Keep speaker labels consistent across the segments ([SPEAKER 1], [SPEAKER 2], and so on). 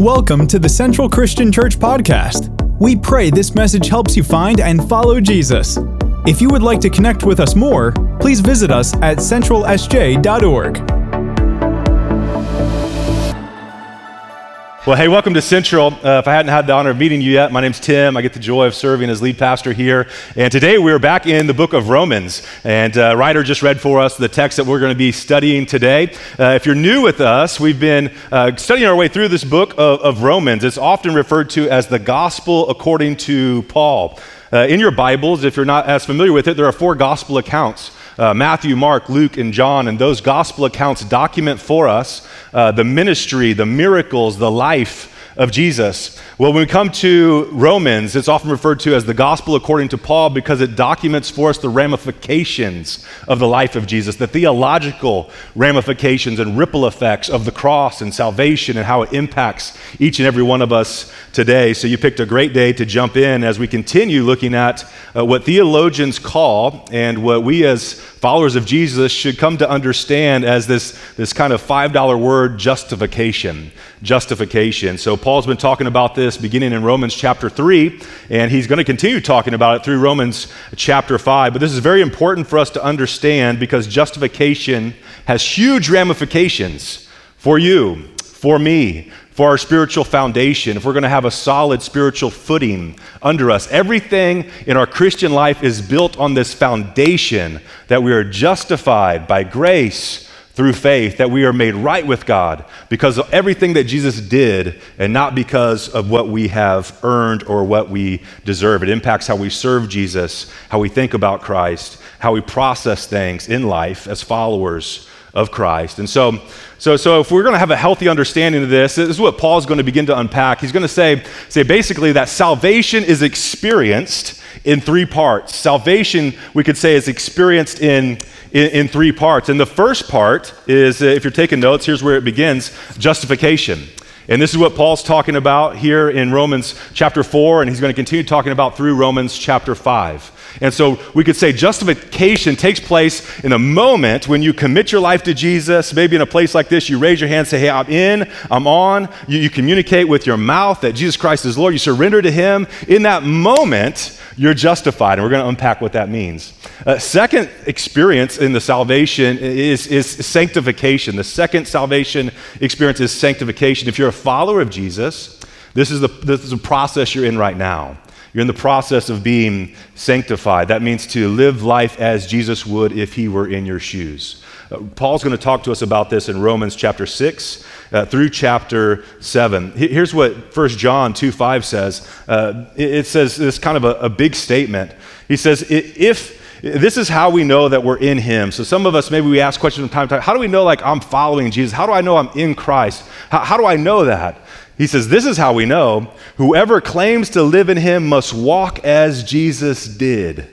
[SPEAKER 1] Welcome to the Central Christian Church Podcast. We pray this message helps you find and follow Jesus. If you would like to connect with us more, please visit us at centralsj.org.
[SPEAKER 2] Well, hey, welcome to Central. Uh, if I hadn't had the honor of meeting you yet, my name's Tim. I get the joy of serving as lead pastor here. And today we're back in the book of Romans. And uh, Ryder just read for us the text that we're going to be studying today. Uh, if you're new with us, we've been uh, studying our way through this book of, of, Romans. It's often referred to as the gospel according to Paul. Uh, in your Bibles, if you're not as familiar with it, there are four gospel accounts uh, Matthew, Mark, Luke, and John. And those gospel accounts document for us uh, the ministry, the miracles, the life of Jesus. Well, when we come to Romans, it's often referred to as the gospel according to Paul because it documents for us the ramifications of the life of Jesus, the theological ramifications and ripple effects of the cross and salvation and how it impacts each and every one of us today. So you picked a great day to jump in as we continue looking at uh, what theologians call and what we as followers of Jesus should come to understand as this, this kind of $5 word justification. Justification. So Paul's been talking about this beginning in Romans chapter 3, and he's going to continue talking about it through Romans chapter 5. But this is very important for us to understand because justification has huge ramifications for you, for me, for our spiritual foundation, if we're going to have a solid spiritual footing under us. Everything in our Christian life is built on this foundation that we are justified by grace through faith, that we are made right with God because of everything that Jesus did and not because of what we have earned or what we deserve. It impacts how we serve Jesus, how we think about Christ, how we process things in life as followers of Christ. And so, so, so if we're going to have a healthy understanding of this, this is what Paul's going to begin to unpack. He's going to say, say basically that salvation is experienced in three parts. Salvation, we could say, is experienced in, in, in three parts. And the first part is, uh, if you're taking notes, here's where it begins justification. And this is what Paul's talking about here in Romans chapter 4, and he's going to continue talking about through Romans chapter 5. And so we could say justification takes place in a moment when you commit your life to Jesus. Maybe in a place like this, you raise your hand, say, Hey, I'm in, I'm on. You, you communicate with your mouth that Jesus Christ is Lord. You surrender to Him. In that moment, you're justified. And we're going to unpack what that means. Uh, second experience in the salvation is, is sanctification. The second salvation experience is sanctification. If you're a follower of Jesus, this is the, this is the process you're in right now. You're in the process of being sanctified. That means to live life as Jesus would if he were in your shoes. Uh, Paul's going to talk to us about this in Romans chapter 6 uh, through chapter 7. Here's what 1 John 2 5 says uh, it, it, says this kind of a, a big statement. He says, If this is how we know that we're in him so some of us maybe we ask questions from time to time how do we know like i'm following jesus how do i know i'm in christ how, how do i know that he says this is how we know whoever claims to live in him must walk as jesus did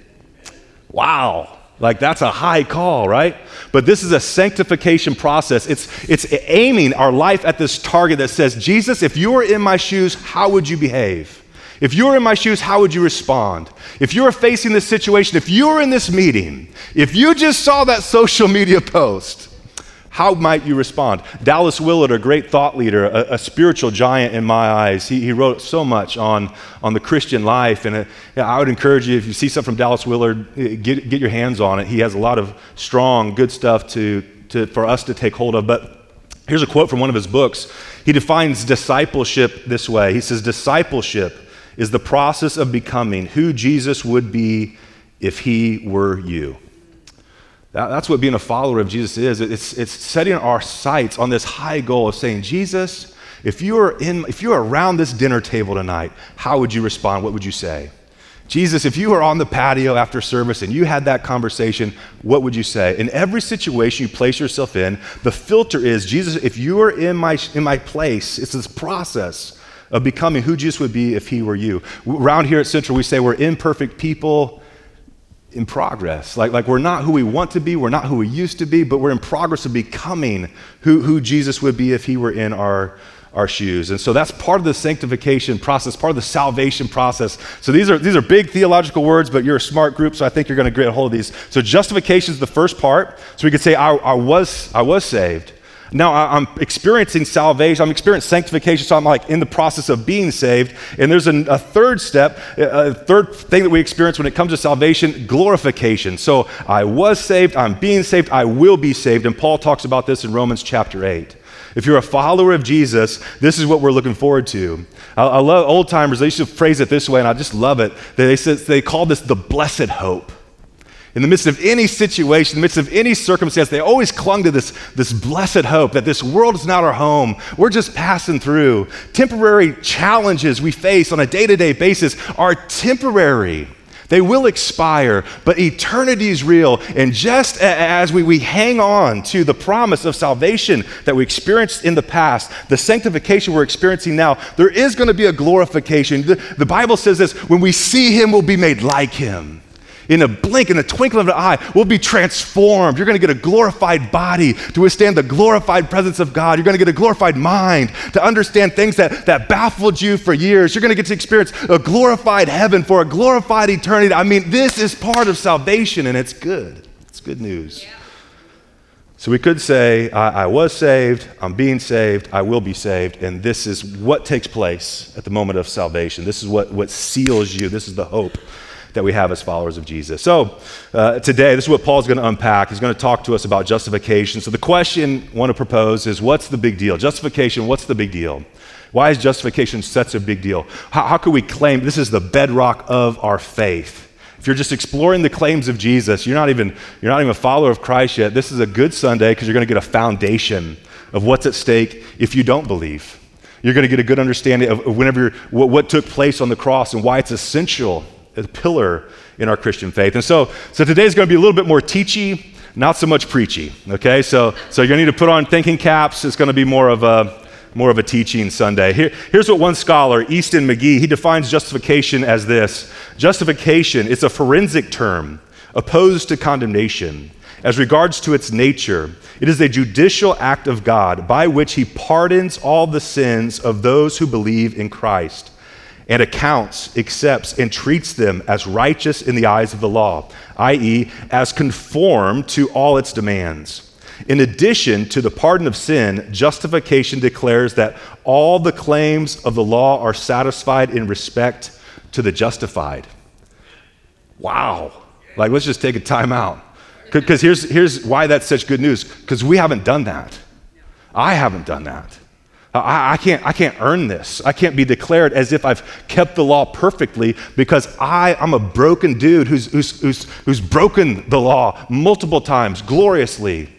[SPEAKER 2] wow like that's a high call, right? But this is a sanctification process. It's, it's aiming our life at this target that says, Jesus, if you were in my shoes, how would you behave? If you were in my shoes, how would you respond? If you were facing this situation, if you were in this meeting, if you just saw that social media post, how might you respond? Dallas Willard, a great thought leader, a, a spiritual giant in my eyes, he, he, wrote so much on, on the Christian life. And it, uh, I would encourage you, if you see something from Dallas Willard, uh, get, get your hands on it. He has a lot of strong, good stuff to, to, for us to take hold of. But here's a quote from one of his books. He defines discipleship this way He says, Discipleship is the process of becoming who Jesus would be if he were you. That's what being a follower of Jesus is. It's, it's setting our sights on this high goal of saying, Jesus, if you are in, if you are around this dinner table tonight, how would you respond? What would you say? Jesus, if you were on the patio after service and you had that conversation, what would you say? In every situation you place yourself in, the filter is Jesus, if you are in my, in my place, it's this process of becoming who Jesus would be if he were you. Around here at Central, we say we're imperfect people in progress. Like, like we're not who we want to be, we're not who we used to be, but we're in progress of becoming who, who Jesus would be if he were in our, our shoes. And so that's part of the sanctification process, part of the salvation process. So these are, these are big theological words, but you're a smart group, so I think you're going to get a hold of these. So justification is the first part. So we could say, I, I, was, I was saved. Now I'm experiencing salvation, I'm experiencing sanctification, so I'm like in the process of being saved. And there's a, a third step, a third thing that we experience when it comes to salvation glorification. So I was saved, I'm being saved, I will be saved. And Paul talks about this in Romans chapter 8. If you're a follower of Jesus, this is what we're looking forward to. I, I love old timers, they used to phrase it this way, and I just love it. They, they, they call this the blessed hope in the midst of any situation, in the midst of any circumstance, they always clung to this, this blessed hope that this world is not our home. We're just passing through. Temporary challenges we face on a day to day basis are temporary. They will expire, but eternity is real. And just as we, we hang on to the promise of salvation that we experienced in the past, the sanctification we're experiencing now, there is going to be a glorification. The, the Bible says this when we see him, we'll be made like him in a blink, in a twinkle of an eye, we'll be transformed. You're going to get a glorified body to withstand the glorified presence of God. You're going to get a glorified mind to understand things that, that baffled you for years. You're going to get to experience a glorified heaven for a glorified eternity. I mean, this is part of salvation, and it's good. It's good news. So we could say, I, I, was saved, I'm being saved, I will be saved, and this is what takes place at the moment of salvation. This is what, what seals you, this is the hope that we have as followers of Jesus. So, uh, today, this is what Paul's going to unpack. He's going to talk to us about justification. So, the question I want to propose is what's the big deal? Justification, what's the big deal? Why is justification such a big deal? How, how can we claim this is the bedrock of our faith? If you're just exploring the claims of Jesus, you're not even, you're not even a follower of Christ yet. This is a good Sunday because you're going to get a foundation of what's at stake if you don't believe. You're going to get a good understanding of whenever what, what took place on the cross and why it's essential a pillar in our Christian faith. And so, so today's going to be a little bit more teachy, not so much preachy. Okay, so so you're going to need to put on thinking caps. It's going to be more of a more of a teaching Sunday. Here, here's what one scholar, Easton M.G., he defines justification as this: justification it's a forensic term opposed to condemnation. As regards to its nature, it is a judicial act of God by which he pardons all the sins of those who believe in Christ and accounts, accepts, and treats them as righteous in the eyes of the law, i.e., as conform to all its demands. In addition to the pardon of sin, justification declares that all the claims of the law are satisfied in respect to the justified. Wow. Like, let's just take a time out. Because here's, here's why that's such good news because we haven't done that. I haven't done that. I, I, can't, I can't earn this. I can't be declared as if I've kept the law perfectly because I, I'm a broken dude who's, who's, who's, who's broken the law multiple times gloriously.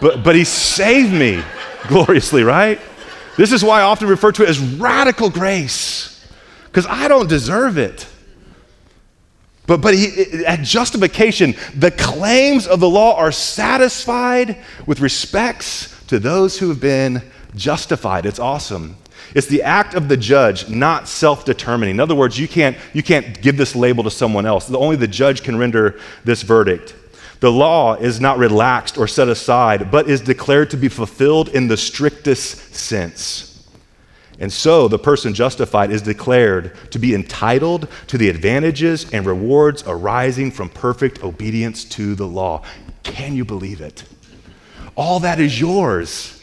[SPEAKER 2] But, but he saved me gloriously, right? This is why I often refer to it as radical grace because I don't deserve it. But, but he, at justification, the claims of the law are satisfied with respects to those who have been justified. It's awesome. It's the act of the judge, not self determining. In other words, you can't, you can't give this label to someone else. Only the judge can render this verdict. The law is not relaxed or set aside, but is declared to be fulfilled in the strictest sense. And so the person justified is declared to be entitled to the advantages and rewards arising from perfect obedience to the law. Can you believe it? All that is yours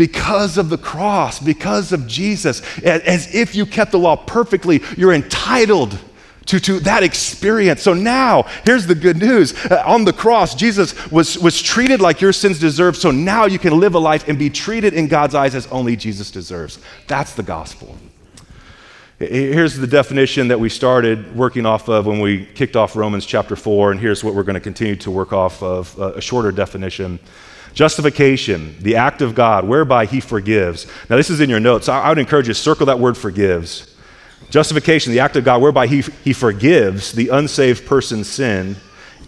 [SPEAKER 2] because of the cross, because of Jesus. As if you kept the law perfectly, you're entitled to, to that experience. So now, here's the good news. Uh, on the cross, Jesus was, was treated like your sins deserve. So now you can live a life and be treated in God's eyes as only Jesus deserves. That's the gospel. Here's the definition that we started working off of when we kicked off Romans chapter 4, and here's what we're going to continue to work off of a shorter definition. Justification, the act of God whereby he forgives. Now, this is in your notes. I would encourage you to circle that word forgives. Justification, the act of God whereby he, he forgives the unsaved person's sin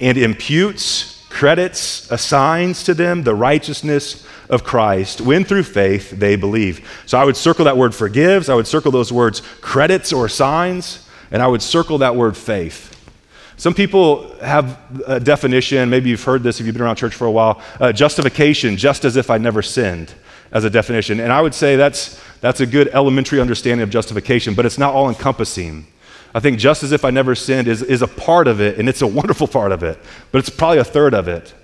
[SPEAKER 2] and imputes, credits, assigns to them the righteousness of Christ when through faith they believe. So I would circle that word forgives, I would circle those words credits or assigns, and I would circle that word faith. Some people have a definition, maybe you've heard this if you've been around church for a while uh, justification, just as if I never sinned, as a definition. And I would say that's, that's a good elementary understanding of justification, but it's not all encompassing. I think just as if I never sinned is, is a part of it, and it's a wonderful part of it, but it's probably a third of it.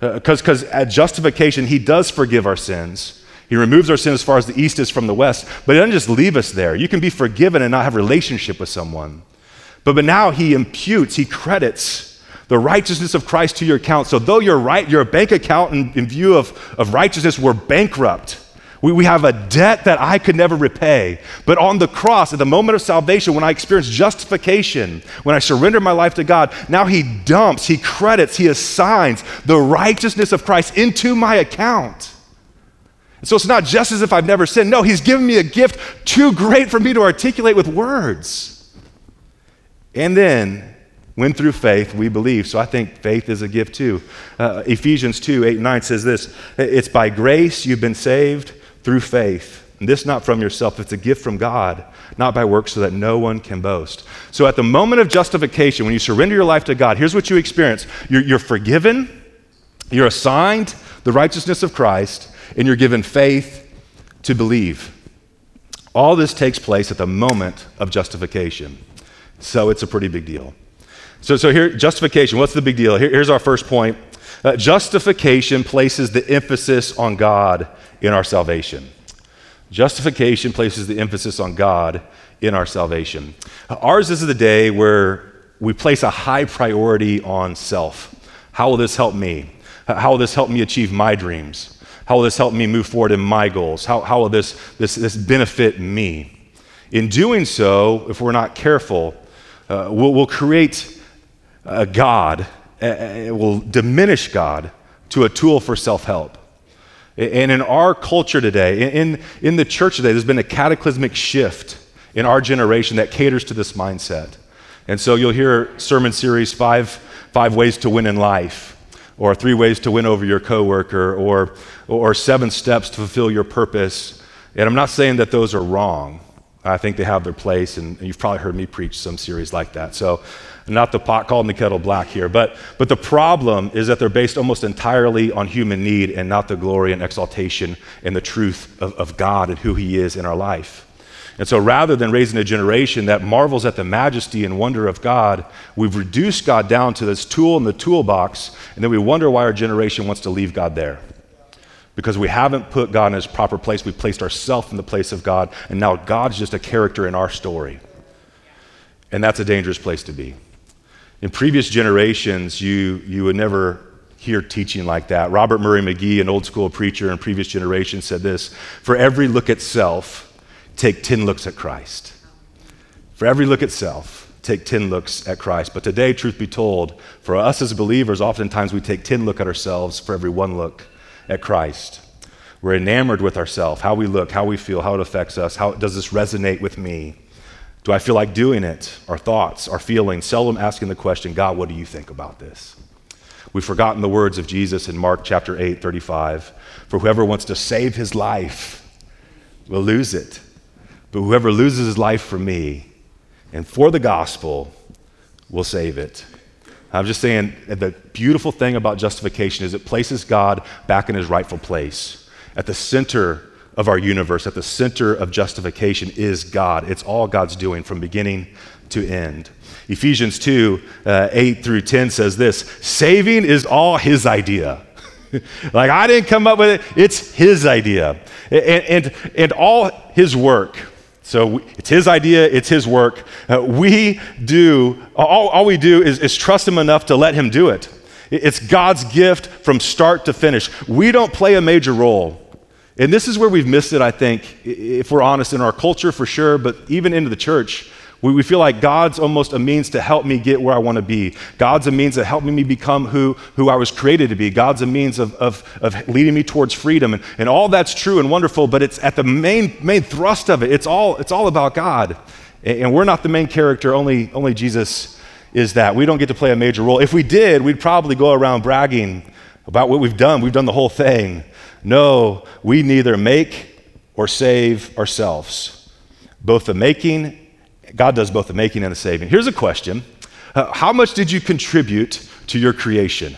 [SPEAKER 2] Because uh, at justification, He does forgive our sins. He removes our sin as far as the east is from the west, but He doesn't just leave us there. You can be forgiven and not have relationship with someone. But, but now He imputes, He credits the righteousness of Christ to your account. So though you're right, your bank account in, in view of, of righteousness, we're bankrupt. We, we have a debt that I could never repay. But on the cross, at the moment of salvation, when I experience justification, when I surrender my life to God, now He dumps, He credits, He assigns the righteousness of Christ into my account. So it's not just as if I've never sinned. No, He's given me a gift too great for me to articulate with words. And then, when through faith we believe. So I think faith is a gift too. Uh, Ephesians 2 8 and 9 says this It's by grace you've been saved through faith. And this not from yourself, it's a gift from God, not by works, so that no one can boast. So at the moment of justification, when you surrender your life to God, here's what you experience you're, you're forgiven, you're assigned the righteousness of Christ, and you're given faith to believe. All this takes place at the moment of justification. So it's a pretty big deal. So, so here, justification, what's the big deal? Here, here's our first point. Uh, justification places the emphasis on God in our salvation. Justification places the emphasis on God in our salvation. Ours is the day where we place a high priority on self. How will this help me? How will this help me achieve my dreams? How will this help me move forward in my goals? How, how will this, this, this benefit me? In doing so, if we're not careful, uh, we'll, we'll, create a God, it will diminish God to a tool for self help. And in our culture today, in, in the church today, there's been a cataclysmic shift in our generation that caters to this mindset. And so you'll hear sermon series five, five ways to win in life, or three ways to win over your coworker, or, or seven steps to fulfill your purpose. And I'm not saying that those are wrong. I think they have their place, and you've probably heard me preach some series like that. So not the pot calling the kettle black here. But, but the problem is that they're based almost entirely on human need and not the glory and exaltation and the truth of, of God and who He is in our life. And so rather than raising a generation that marvels at the majesty and wonder of God, we've reduced God down to this tool in the toolbox, and then we wonder why our generation wants to leave God there. Because we haven't put God in his proper place. We've placed ourselves in the place of God, and now God's just a character in our story. And that's a dangerous place to be. In previous generations, you, you would never hear teaching like that. Robert Murray M'Cheyne, an old school preacher in previous generations, said this For every look at self, take 10 looks at Christ. For every look at self, take 10 looks at Christ. But today, truth be told, for us as believers, oftentimes we take 10 look at ourselves for every one look at Christ. We're enamored with ourselves, how we look, how we feel, how it affects us, how does this resonate with me? Do I feel like doing it? Our thoughts, our feelings, seldom asking the question, God, what do you think about this? We've forgotten the words of Jesus in Mark chapter 8, 35. For whoever wants to save his life will lose it. But whoever loses his life for me and for the gospel will save it. I'm just saying the beautiful thing about justification is it places God back in his rightful place, at the center of our universe, at the center of justification, is God. It's all God's doing from beginning to end. Ephesians 2 uh, 8 through 10 says this saving is all his idea. like, I didn't come up with it, it's his idea. And, and, and all his work. So it's his idea, it's his work. Uh, we do, all, all we do is, is trust him enough to let him do it. It's God's gift from start to finish. We don't play a major role. And this is where we've missed it, I think, if we're honest, in our culture for sure, but even into the church. We, we feel like God's almost a means to help me get where I want to be. God's a means of helping me become who, who I was created to be. God's a means of, of, of leading me towards freedom. And, and all that's true and wonderful, but it's at the main, main thrust of it. It's all, it's all about God. And, we're not the main character, only, only Jesus is that. We don't get to play a major role. If we did, we'd probably go around bragging about what we've done. We've done the whole thing. No, we neither make or save ourselves. Both the making, God does both the making and the saving. Here's a question uh, How much did you contribute to your creation?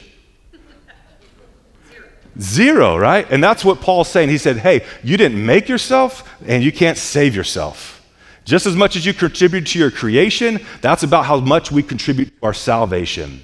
[SPEAKER 2] Zero, right? And that's what Paul's saying. He said, Hey, you didn't make yourself and you can't save yourself. Just as much as you contribute to your creation, that's about how much we contribute to our salvation.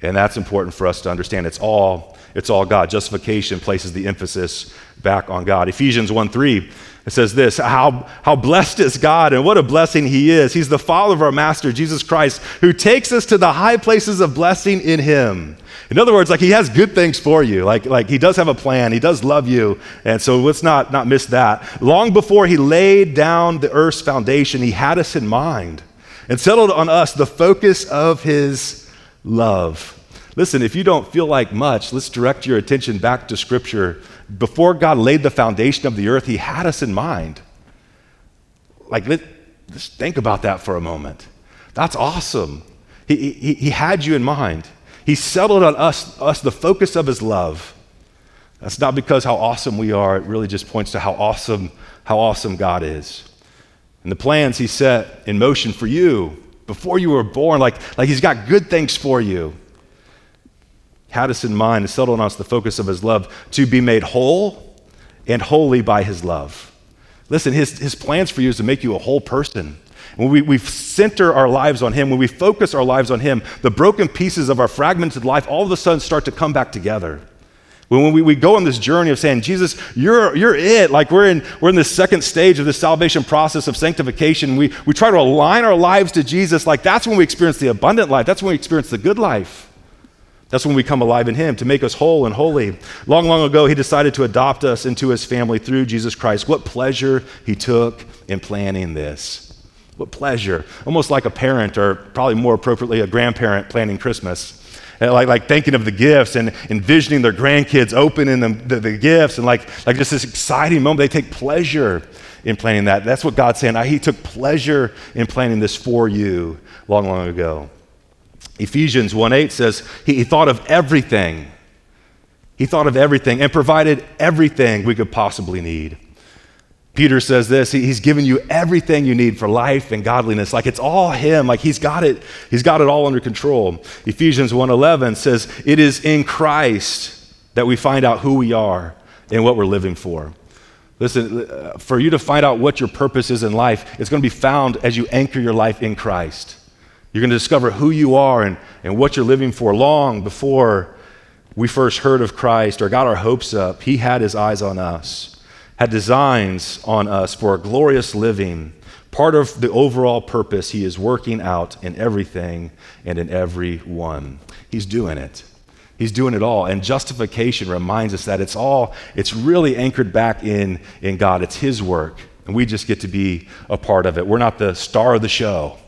[SPEAKER 2] And that's important for us to understand. It's all It's all God. Justification places the emphasis back on God. Ephesians 1 3 it says this how, how blessed is God and what a blessing He is. He's the Father of our Master, Jesus Christ, who takes us to the high places of blessing in Him. In other words, like He has good things for you. Like, like He does have a plan, He does love you. And so let's not, not miss that. Long before He laid down the earth's foundation, He had us in mind and settled on us the focus of His love. Listen, if you don't feel like much, let's direct your attention back to Scripture before God laid the foundation of the earth, He had us in mind. Like, let, us think about that for a moment. That's awesome. He, he, he had you in mind. He settled on us, us the focus of His love. That's not because how awesome we are, it really just points to how awesome, how awesome God is. And the plans He set in motion for you before you were born, like, like He's got good things for you had us in mind and settled on us the focus of his love to be made whole and holy by his love. Listen, his, his plans for you is to make you a whole person. When we, we center our lives on Him, when we focus our lives on Him, the broken pieces of our fragmented life all of a sudden start to come back together. When we, we go on this journey of saying, Jesus, you're, you're it, like we're in, we're in the second stage of the salvation process of sanctification, we, we try to align our lives to Jesus, like that's when we experience the abundant life, that's when we experience the good life. That's when we come alive in Him to make us whole and holy. Long, long ago, He decided to adopt us into His family through Jesus Christ. What pleasure He took in planning this. What pleasure. Almost like a parent, or probably more appropriately, a grandparent planning Christmas. Like, like thinking of the gifts and envisioning their grandkids opening the, the, the gifts and like, like just this exciting moment. They take pleasure in planning that. That's what God's saying. He took pleasure in planning this for you long, long ago. Ephesians 1 8 says he, he thought of everything. He thought of everything and provided everything we could possibly need. Peter says this he's given you everything you need for life and godliness. Like it's all him. Like he's got it he's got it all under control. Ephesians 1.11 says it is in christ that we find out who we are and what we're living for. Listen uh, for you to find out what your purpose is in life it's going to be found as you anchor your life in christ you're going to discover who you are and, and what you're living for long before we first heard of Christ or got our hopes up. He had his eyes on us, had designs on us for a glorious living. Part of the overall purpose he is working out in everything and in everyone. He's doing it. He's doing it all. And justification reminds us that it's all, it's really anchored back in, in God. It's his work. And we just get to be a part of it. We're not the star of the show.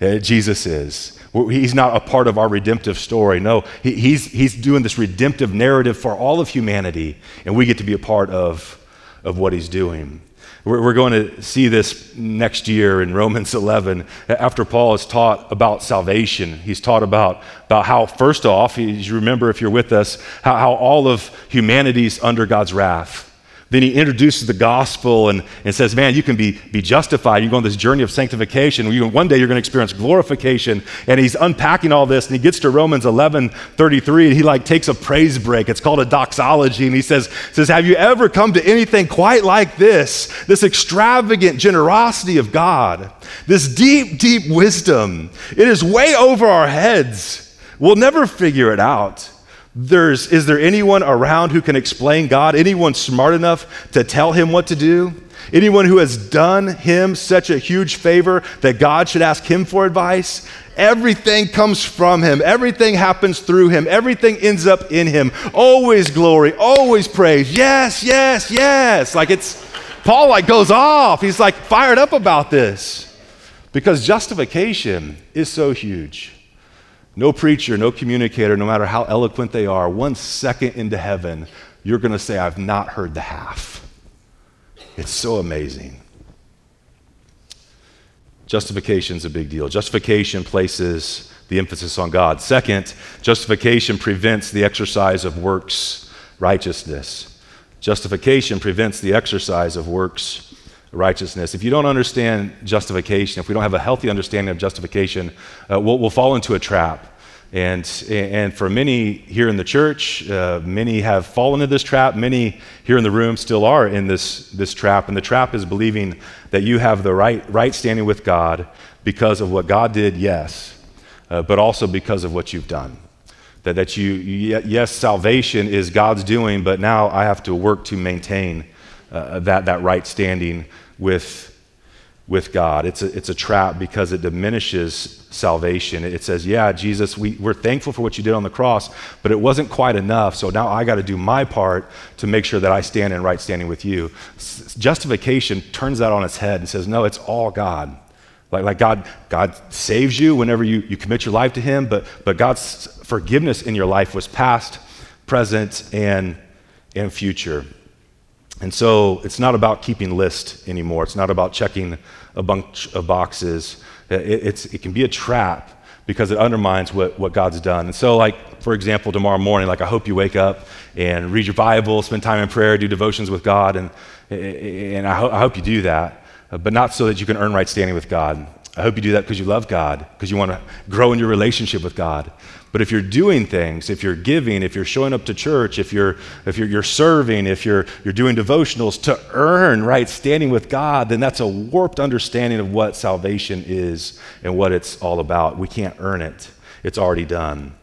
[SPEAKER 2] Uh, Jesus is. He's not a part of our redemptive story. No, he, he's, he's doing this redemptive narrative for all of humanity, and we get to be a part of, of what he's doing. We're, we're going to see this next year in Romans 11. After Paul has taught about salvation, he's taught about, about how, first off, you remember if you're with us, how, how all of humanity's under God's wrath then he introduces the gospel and, and says, Man, you can be, be justified. You go on this journey of sanctification. One day you're going to experience glorification. And he's unpacking all this and he gets to Romans 11 33 and he like takes a praise break. It's called a doxology. And he says, says Have you ever come to anything quite like this? This extravagant generosity of God, this deep, deep wisdom. It is way over our heads. We'll never figure it out. There's, is there anyone around who can explain God? Anyone smart enough to tell him what to do? Anyone who has done him such a huge favor that God should ask him for advice? Everything comes from him. Everything happens through him. Everything ends up in him. Always glory, always praise. Yes, yes, yes. Like it's, Paul like goes off. He's like fired up about this because justification is so huge. No preacher, no communicator, no matter how eloquent they are, one second into heaven, you're going to say, I've not heard the half. It's so amazing. Justification is a big deal. Justification places the emphasis on God. Second, justification prevents the exercise of works righteousness. Justification prevents the exercise of works righteousness. If you don't understand justification, if we don't have a healthy understanding of justification, uh, we'll, we'll, fall into a trap. And, and for many here in the church, uh, many have fallen into this trap. Many here in the room still are in this, this trap. And the trap is believing that you have the right, right standing with God because of what God did, yes, uh, but also because of what you've done. That, that you, yes, salvation is God's doing, but now I have to work to maintain uh, that, that right standing with, with God. It's a, it's a trap because it diminishes salvation. It says, yeah, Jesus, we, we're thankful for what you did on the cross, but it wasn't quite enough. So now I got to do my part to make sure that I stand in right standing with you. S- justification turns that on its head and says, no, it's all God. Like, like God, God saves you whenever you, you commit your life to Him, but, but God's forgiveness in your life was past, present, and, and future. And so it's not about keeping list anymore. It's not about checking a bunch of boxes. It, it can be a trap because it undermines what, what God's done. And so, like, for example, tomorrow morning, like, I hope you wake up and read your Bible, spend time in prayer, do devotions with God, and, and I, ho- I hope you do that, but not so that you can earn right standing with God. I hope you do that because you love God, because you want to grow in your relationship with God. But if you're doing things, if you're giving, if you're showing up to church, if you're, if you're, you're serving, if you're, you're doing devotionals to earn right standing with God, then that's a warped understanding of what salvation is and what it's all about. We can't earn it, it's already done.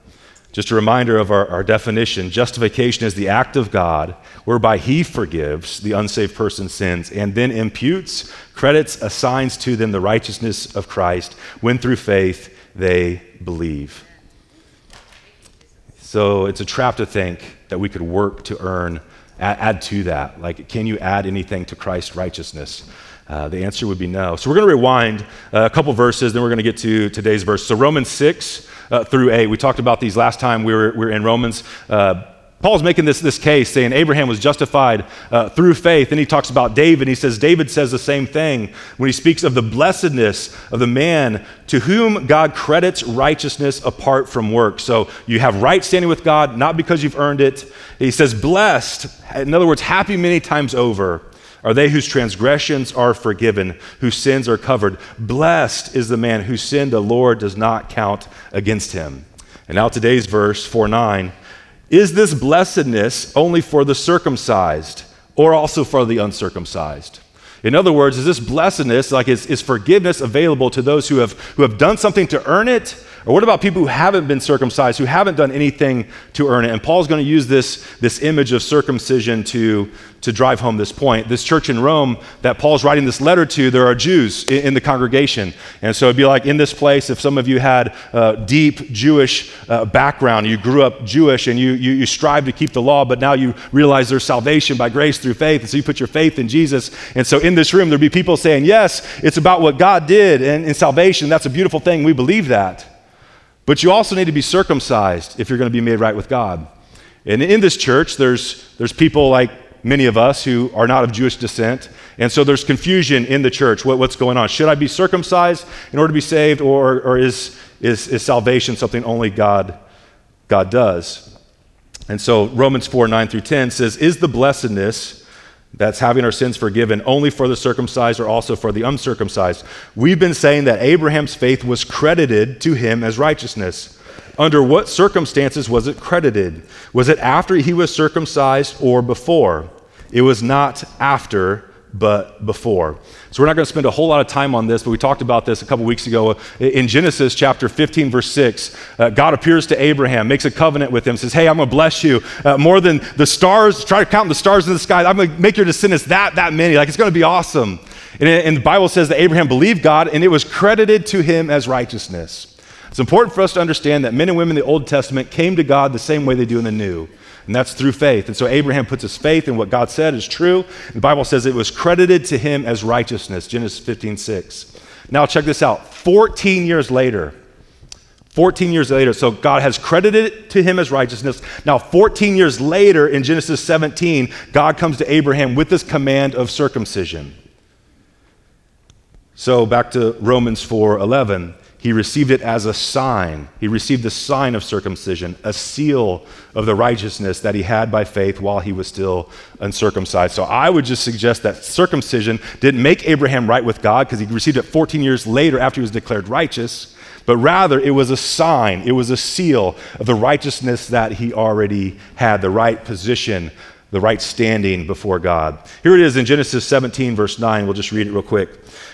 [SPEAKER 2] Just a reminder of our, our definition justification is the act of God whereby He forgives the unsaved person's sins and then imputes, credits, assigns to them the righteousness of Christ when through faith they believe. So it's a trap to think that we could work to earn, add, add to that. Like, can you add anything to Christ's righteousness? Uh, the answer would be no. So we're going to rewind uh, a couple verses, then we're going to get to today's verse. So Romans 6 uh, through 8. We talked about these last time we were, we were in Romans. Uh, Paul's making this, this case saying Abraham was justified uh, through faith. And he talks about David. He says David says the same thing when he speaks of the blessedness of the man to whom God credits righteousness apart from work. So you have right standing with God, not because you've earned it. He says, blessed, in other words, happy many times over are they whose transgressions are forgiven, whose sins are covered. Blessed is the man whose sin the Lord does not count against him. And now today's verse 4 9. Is this blessedness only for the circumcised or also for the uncircumcised? In other words, is this blessedness, like is, is forgiveness available to those who have, who have done something to earn it or what about people who haven't been circumcised, who haven't done anything to earn it? And Paul's going to use this, this image of circumcision to, to drive home this point. This church in Rome that Paul's writing this letter to, there are Jews in, in the congregation. And so it'd be like in this place, if some of you had a deep Jewish uh, background, you grew up Jewish and you, you, you strive to keep the law, but now you realize there's salvation by grace through faith. And so you put your faith in Jesus. And so in this room, there'd be people saying, Yes, it's about what God did and in salvation. That's a beautiful thing. We believe that. But you also need to be circumcised if you're going to be made right with God. And in this church, there's, there's people like many of us who are not of Jewish descent. And so there's confusion in the church. What, what's going on? Should I be circumcised in order to be saved, or, or is, is, is salvation something only God, God does? And so Romans 4 9 through 10 says, Is the blessedness that's having our sins forgiven only for the circumcised or also for the uncircumcised. We've been saying that Abraham's faith was credited to him as righteousness. Under what circumstances was it credited? Was it after he was circumcised or before? It was not after, but before. So we're not going to spend a whole lot of time on this, but we talked about this a couple weeks ago. In Genesis chapter 15, verse 6, uh, God appears to Abraham, makes a covenant with him, says, Hey, I'm going to bless you uh, more than the stars. Try to count the stars in the sky. I'm going to make your descendants that, that many. Like, it's going to be awesome. And, and the Bible says that Abraham believed God, and it was credited to him as righteousness. It's important for us to understand that men and women in the Old Testament came to God the same way they do in the New and that's through faith. And so Abraham puts his faith in what God said is true. The Bible says it was credited to him as righteousness, Genesis 15, 6. Now, check this out 14 years later, 14 years later, so God has credited it to him as righteousness. Now, 14 years later, in Genesis 17, God comes to Abraham with this command of circumcision. So, back to Romans 4 11. He received it as a sign. He received the sign of circumcision, a seal of the righteousness that he had by faith while he was still uncircumcised. So I would just suggest that circumcision didn't make Abraham right with God because he received it 14 years later after he was declared righteous, but rather it was a sign, it was a seal of the righteousness that he already had, the right position the right standing before God. Here it is in Genesis 17, verse 9. We'll just read it real quick.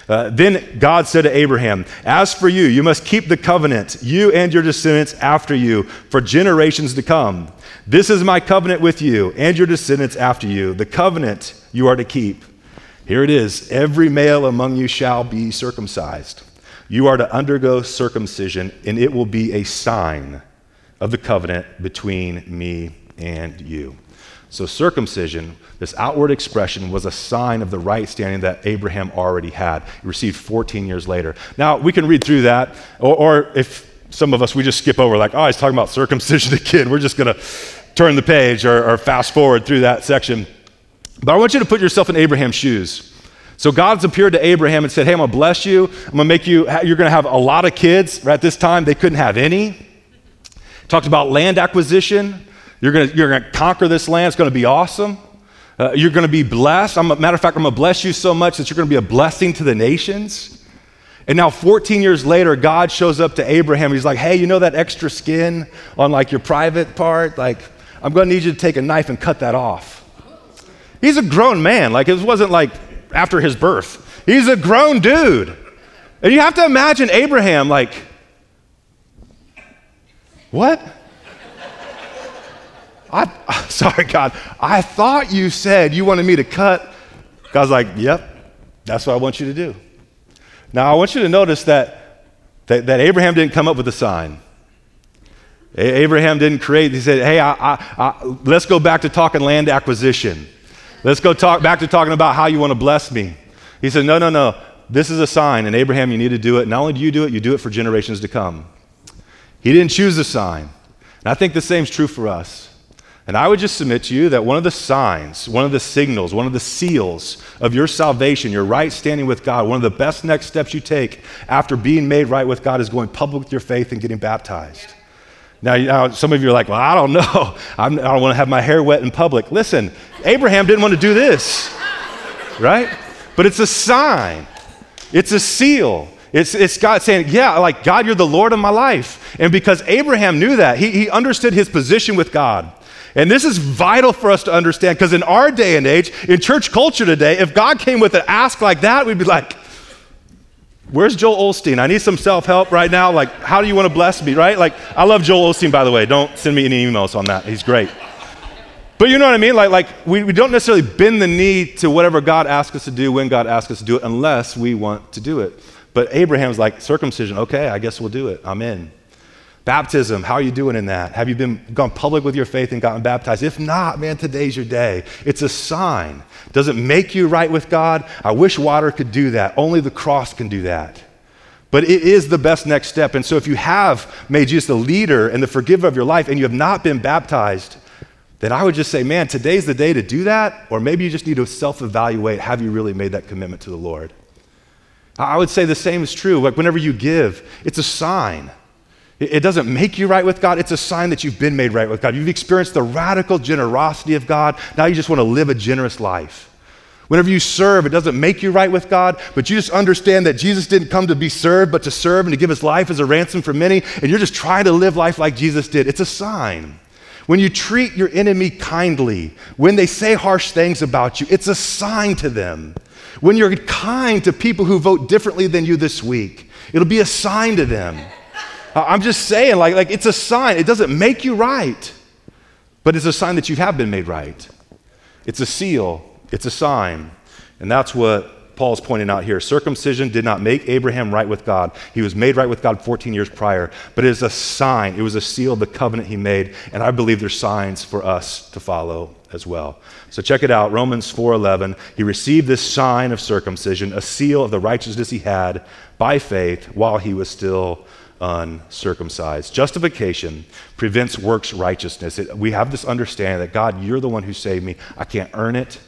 [SPEAKER 2] Uh, then God said to Abraham, As for you, you must keep the covenant, you and your descendants after you, for generations to come. This is my covenant with you and your descendants after you, the covenant you are to keep. Here it is every male among you shall be circumcised. You are to undergo circumcision, and it will be a sign of the covenant between me and you. So, circumcision, this outward expression, was a sign of the right standing that Abraham already had, he received 14 years later. Now, we can read through that, or, or if some of us, we just skip over, like, oh, he's talking about circumcision again. We're just going to turn the page or, or fast forward through that section. But I want you to put yourself in Abraham's shoes. So God's appeared to Abraham and said, Hey, I'm gonna bless you. I'm gonna make you, you're gonna have a lot of kids. Right at this time, they couldn't have any. Talked about land acquisition. You're going you're gonna conquer this land. It's going to be awesome. Uh, you're going to be blessed. I'm, a matter of fact, I'm going to bless you so much that you're going to be a blessing to the nations. And now, 14 years later, God shows up to Abraham. He's like, hey, you know that extra skin on like your private part? Like, I'm going to need you to take a knife and cut that off. He's a grown man. Like, it wasn't like after his birth. He's a grown dude. And you have to imagine Abraham, like, what? I, sorry, God, I thought you said you wanted me to cut. God's like, yep, that's what I want you to do. Now, I want you to notice that, that, that Abraham didn't come up with a sign. A- Abraham didn't create, he said, hey, I, I, let's go back to talking land acquisition. Let's go talk back to talking about how you want to bless me. He said, no, no, no, this is a sign. And Abraham, you need to do it. Not only do you do it, you do it for generations to come. He didn't choose the sign. And I think the same is true for us. And I would just submit to you that one of the signs, one of the signals, one of the seals of your salvation, your right standing with God, one of the best next steps you take after being made right with God is going public with your faith and getting baptized. Now, some of you are like, well, I don't know. I'm, I do not want to have my hair wet in public. Listen, Abraham didn't want to do this, right? But it's a sign, it's a seal. It's, it's God saying, Yeah, like, God, you're the Lord of my life. And because Abraham knew that, he, he understood his position with God. And this is vital for us to understand because in our day and age, in church culture today, if God came with an ask like that, we'd be like, Where's Joel Osteen? I need some self help right now. Like, how do you want to bless me, right? Like, I love Joel Osteen, by the way. Don't send me any emails on that. He's great. But you know what I mean? Like, like we, we don't necessarily bend the knee to whatever God asks us to do when God asks us to do it unless we want to do it. But Abraham's like, circumcision, okay, I guess we'll do it. I'm in. Baptism, how are you doing in that? Have you been gone public with your faith and gotten baptized? If not, man, today's your day. It's a sign. Does it make you right with God? I wish water could do that. Only the cross can do that. But it is the best next step. And so if you have made Jesus the leader and the forgiver of your life and you have not been baptized, then I would just say, man, today's the day to do that. Or maybe you just need to self evaluate have you really made that commitment to the Lord? I would say the same is true. Like whenever you give, it's a sign. It doesn't make you right with God, it's a sign that you've been made right with God. You've experienced the radical generosity of God. Now you just want to live a generous life. Whenever you serve, it doesn't make you right with God, but you just understand that Jesus didn't come to be served, but to serve and to give his life as a ransom for many, and you're just trying to live life like Jesus did. It's a sign. When you treat your enemy kindly, when they say harsh things about you, it's a sign to them. When you're kind to people who vote differently than you this week, it'll be a sign to them. I'm just saying, like, like it's a sign. It doesn't make you right, but it's a sign that you have been made right. It's a seal, it's a sign. And that's what Paul's pointing out here. Circumcision did not make Abraham right with God. He was made right with God 14 years prior, but it is a sign. It was a seal of the covenant he made, and I believe there's signs for us to follow as well. So check it out, Romans 4:11. He received this sign of circumcision, a seal of the righteousness he had by faith while he was still uncircumcised. Justification prevents works righteousness. It, we have this understanding that God, you're the one who saved me. I can't earn it.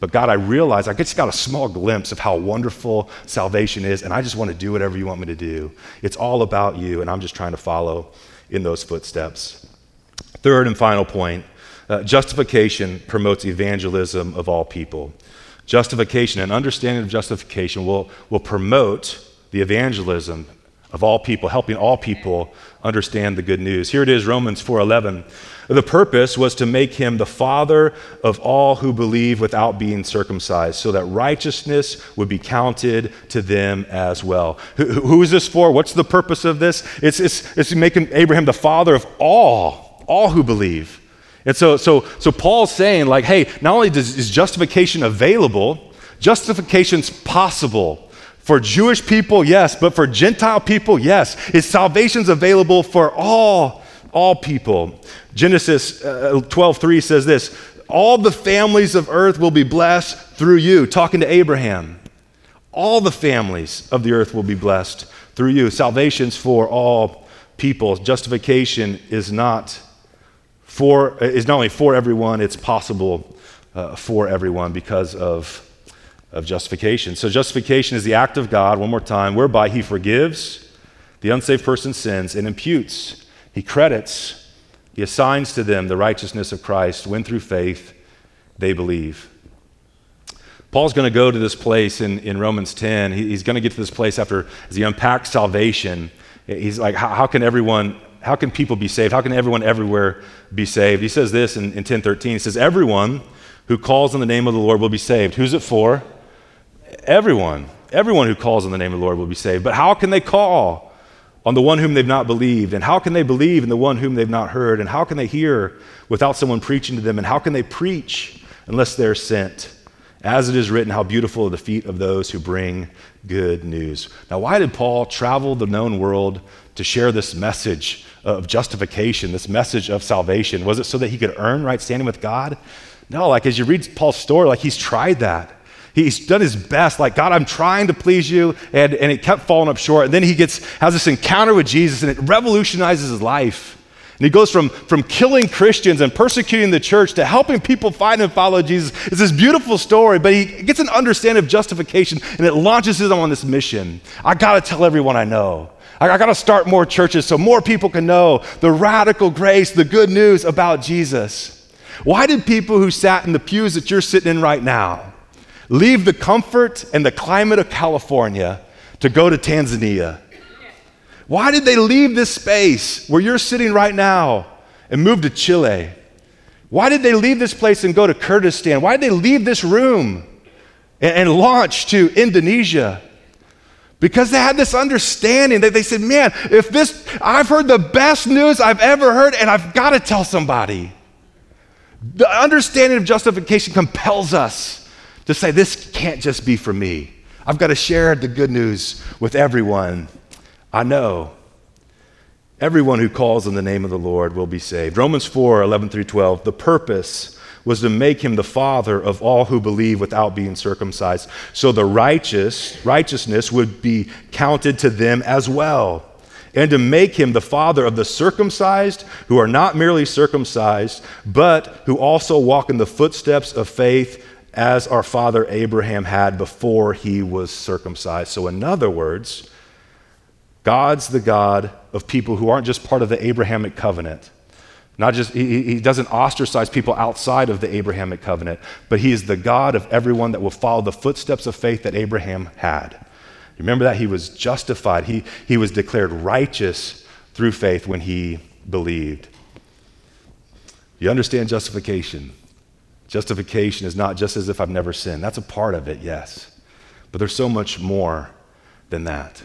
[SPEAKER 2] But God, I realize I just got a small glimpse of how wonderful salvation is, and I just want to do whatever you want me to do. It's all about you, and I'm just trying to follow in those footsteps. Third and final point uh, justification promotes evangelism of all people. Justification, and understanding of justification will, will promote the evangelism of all people, helping all people understand the good news. Here it is, Romans 4:11. The purpose was to make him the father of all who believe without being circumcised, so that righteousness would be counted to them as well. Who, who is this for? What's the purpose of this? It's, it's, it's him, Abraham the father of all, all who believe. And so, so, so Paul's saying, like, hey, not only does, is justification available, justification's possible. For Jewish people, yes, but for Gentile people, yes. His salvation's available for all, all people. Genesis uh, 12:3 says this, all the families of earth will be blessed through you, talking to Abraham. All the families of the earth will be blessed through you. Salvation's for all people. Justification is not for is not only for everyone, it's possible uh, for everyone because of of justification. So, justification is the act of God, one more time, whereby He forgives the unsaved person's sins and imputes, He credits, He assigns to them the righteousness of Christ when through faith they believe. Paul's going to go to this place in, in Romans 10. He, he's going to get to this place after, as he unpacks salvation. He's like, how, how, can everyone, how can people be saved? How can everyone everywhere be saved? He says this in, in 1013. He says, Everyone who calls on the name of the Lord will be saved. Who's it for? Everyone, everyone who calls on the name of the Lord will be saved. But how can they call on the one whom they've not believed? And how can they believe in the one whom they've not heard? And how can they hear without someone preaching to them? And how can they preach unless they're sent? As it is written, how beautiful are the feet of those who bring good news. Now, why did Paul travel the known world to share this message of justification, this message of salvation? Was it so that he could earn right standing with God? No, like as you read Paul's story, like he's tried that. He's done his best, like, God, I'm trying to please you. And, and it kept falling up short. And then he gets, has this encounter with Jesus, and it revolutionizes his life. And he goes from, from killing Christians and persecuting the church to helping people find and follow Jesus. It's this beautiful story, but he gets an understanding of justification and it launches him on this mission. I got to tell everyone I know. I, I got to start more churches so more people can know the radical grace, the good news about Jesus. Why did people who sat in the pews that you're sitting in right now, leave the comfort and the climate of California to go to Tanzania? Why did they leave this space where you're sitting right now and move to Chile? Why did they leave this place and go to Kurdistan? Why did they leave this room and, and launch to Indonesia? Because they had this understanding that they said, man, if this, I've heard the best news I've ever heard, and I've got to tell somebody. The understanding of justification compels us to say, this can't just be for me. I've got to share the good news with everyone I know. Everyone who calls on the name of the Lord will be saved. Romans 4 11 through 12. The purpose was to make him the father of all who believe without being circumcised. So the righteous, righteousness would be counted to them as well. And to make him the father of the circumcised who are not merely circumcised, but who also walk in the footsteps of faith as our father Abraham had before he was circumcised. So, in other words, God's the God of people who aren't just part of the Abrahamic covenant. Not just, he, he, doesn't ostracize people outside of the Abrahamic covenant, but he is the God of everyone that will follow the footsteps of faith that Abraham had. Remember that? He was justified, he, he was declared righteous through faith when he believed. You understand justification? Justification is not just as if I've never sinned. That's a part of it, yes. But there's so much more than that.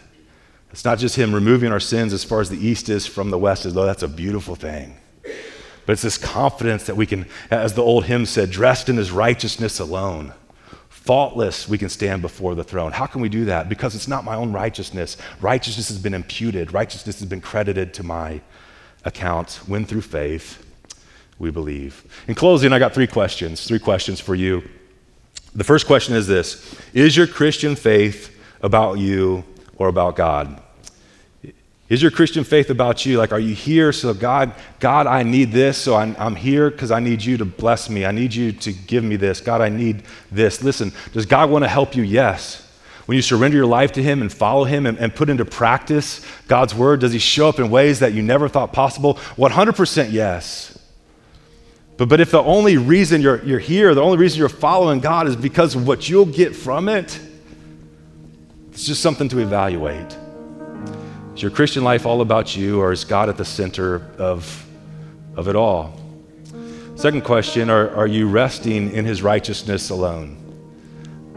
[SPEAKER 2] It's not just Him removing our sins as far as the east is from the west, as though that's a beautiful thing. But it's this confidence that we can, as the old hymn said, dressed in His righteousness alone. Faultless, we can stand before the throne. How can we do that? Because it's not my own righteousness. Righteousness has been imputed, righteousness has been credited to my account when through faith we believe. In closing, I got three questions, three questions for you. The first question is this Is your Christian faith about you or about God? Is your Christian faith about you? Like, are you here so God, God, I need this, so I'm, I'm here because I need you to bless me. I need you to give me this. God, I need this. Listen, does God want to help you? Yes. When you surrender your life to Him and follow Him and, and put into practice God's word, does He show up in ways that you never thought possible? 100% yes. But, but if the only reason you're, you're here, the only reason you're following God is because of what you'll get from it, it's just something to evaluate. Is your Christian life all about you, or is God at the center of, of it all? Second question are, are you resting in his righteousness alone?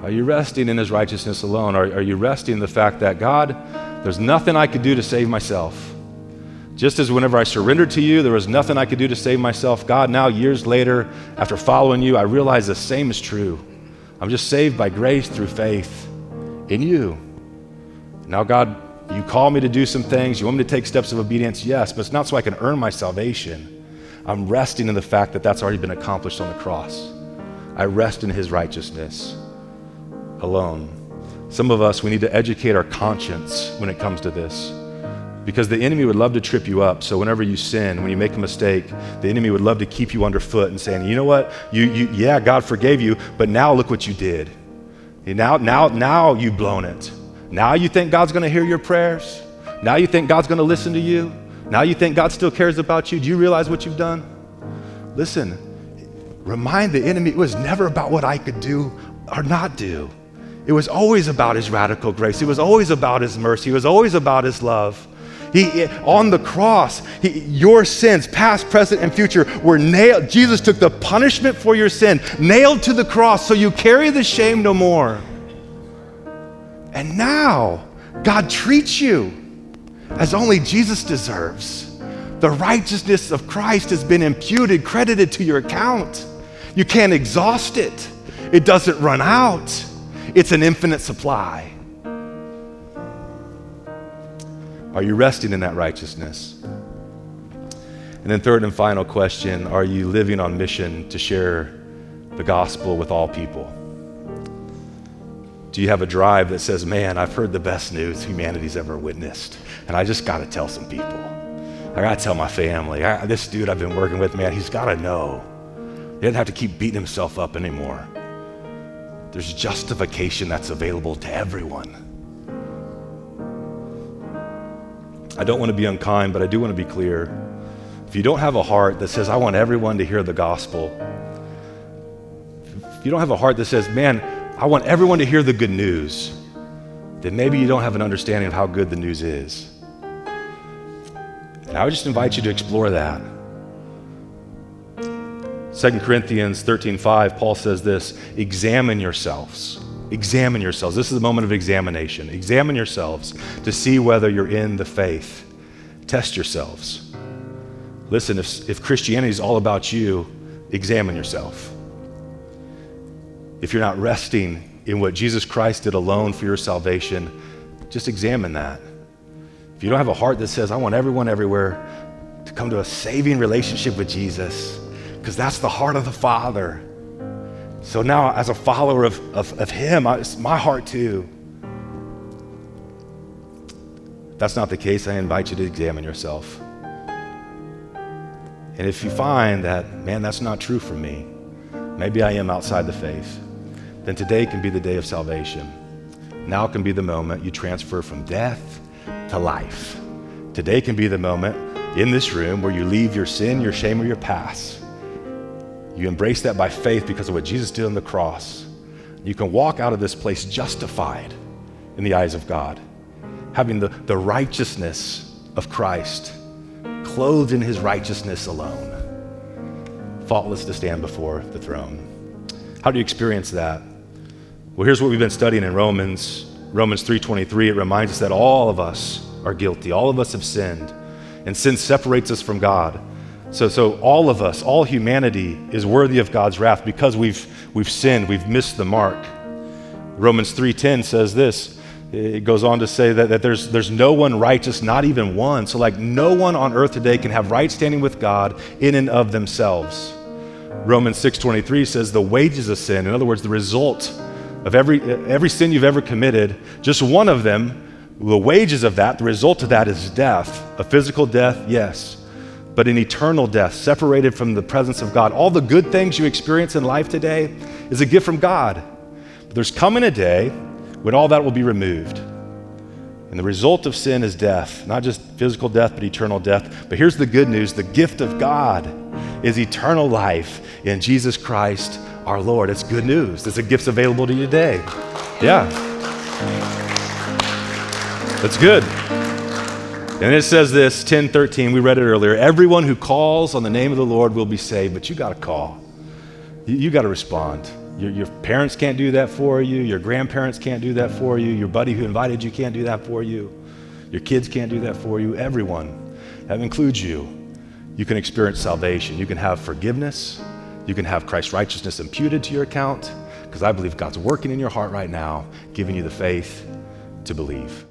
[SPEAKER 2] Are you resting in his righteousness alone? Are, are you resting in the fact that God, there's nothing I could do to save myself? Just as whenever I surrendered to you, there was nothing I could do to save myself. God, now, years later, after following you, I realize the same is true. I'm just saved by grace through faith in you. Now, God, you call me to do some things. You want me to take steps of obedience? Yes, but it's not so I can earn my salvation. I'm resting in the fact that that's already been accomplished on the cross. I rest in his righteousness alone. Some of us, we need to educate our conscience when it comes to this. Because the enemy would love to trip you up. So whenever you sin, when you make a mistake, the enemy would love to keep you underfoot and saying, you know what? You, you, yeah, God forgave you, but now look what you did. Now, now, now you've blown it. Now you think God's going to hear your prayers. Now you think God's going to listen to you. Now you think God still cares about you. Do you realize what you've done? Listen, remind the enemy it was never about what I could do or not do. It was always about his radical grace. It was always about his mercy. It was always about his love. He, on the cross, he, your sins, past, present, and future, were nailed. Jesus took the punishment for your sin, nailed to the cross, so you carry the shame no more. And now, God treats you as only Jesus deserves. The righteousness of Christ has been imputed, credited to your account. You can't exhaust it, it doesn't run out, it's an infinite supply. Are you resting in that righteousness? And then, third and final question Are you living on mission to share the gospel with all people? Do you have a drive that says, Man, I've heard the best news humanity's ever witnessed, and I just got to tell some people? I got to tell my family. I, this dude I've been working with, man, he's got to know. He doesn't have to keep beating himself up anymore. There's justification that's available to everyone. I don't want to be unkind, but I do want to be clear. If you don't have a heart that says, I want everyone to hear the gospel, if you don't have a heart that says, man, I want everyone to hear the good news, then maybe you don't have an understanding of how good the news is. And I would just invite you to explore that. 2 Corinthians 13:5 Paul says this, examine yourselves. Examine yourselves. This is the moment of examination. Examine yourselves to see whether you're in the faith. Test yourselves. Listen, if, if Christianity is all about you, examine yourself. If you're not resting in what Jesus Christ did alone for your salvation, just examine that. If you don't have a heart that says, I want everyone everywhere to come to a saving relationship with Jesus, because that's the heart of the Father so now, as a follower of, of, of Him, I, it's my heart too. If that's not the case, I invite you to examine yourself. And if you find that, man, that's not true for me, maybe I am outside the faith, then today can be the day of salvation. Now can be the moment you transfer from death to life. Today can be the moment in this room where you leave your sin, your shame, or your past you embrace that by faith because of what Jesus did on the cross. You can walk out of this place justified in the eyes of God, having the, the righteousness of Christ, clothed in his righteousness alone, faultless to stand before the throne. How do you experience that? Well, here's what we've been studying in Romans. Romans 3:23 it reminds us that all of us are guilty. All of us have sinned, and sin separates us from God. So, so all of us, all humanity is worthy of God's wrath because we've, we've sinned, we've missed the mark. Romans 3.10 says this. It goes on to say that, that there's, there's no one righteous, not even one. So like no one on earth today can have right standing with God in and of themselves. Romans 6.23 says the wages of sin, in other words, the result of every, every sin you've ever committed, just one of them, the wages of that, the result of that is death. A physical death, yes but an eternal death, separated from the presence of God. All the good things you experience in life today is a gift from God. But there's coming a day when all that will be removed. And the result of sin is death, not just physical death, but eternal death. But here's the good news the gift of God is eternal life in Jesus Christ our Lord. It's good news. It's a gift available to you today. Yeah. That's good. And it says this, 10:13, we read it earlier. Everyone who calls on the name of the Lord will be saved, but you got to call. You, you got to respond. Your, your parents can't do that for you. Your grandparents can't do that for you. Your buddy who invited you can't do that for you. Your kids can't do that for you. Everyone, that includes you. You can experience salvation. You can have forgiveness. You can have Christ's righteousness imputed to your account because I believe God's working in your heart right now, giving you the faith to believe.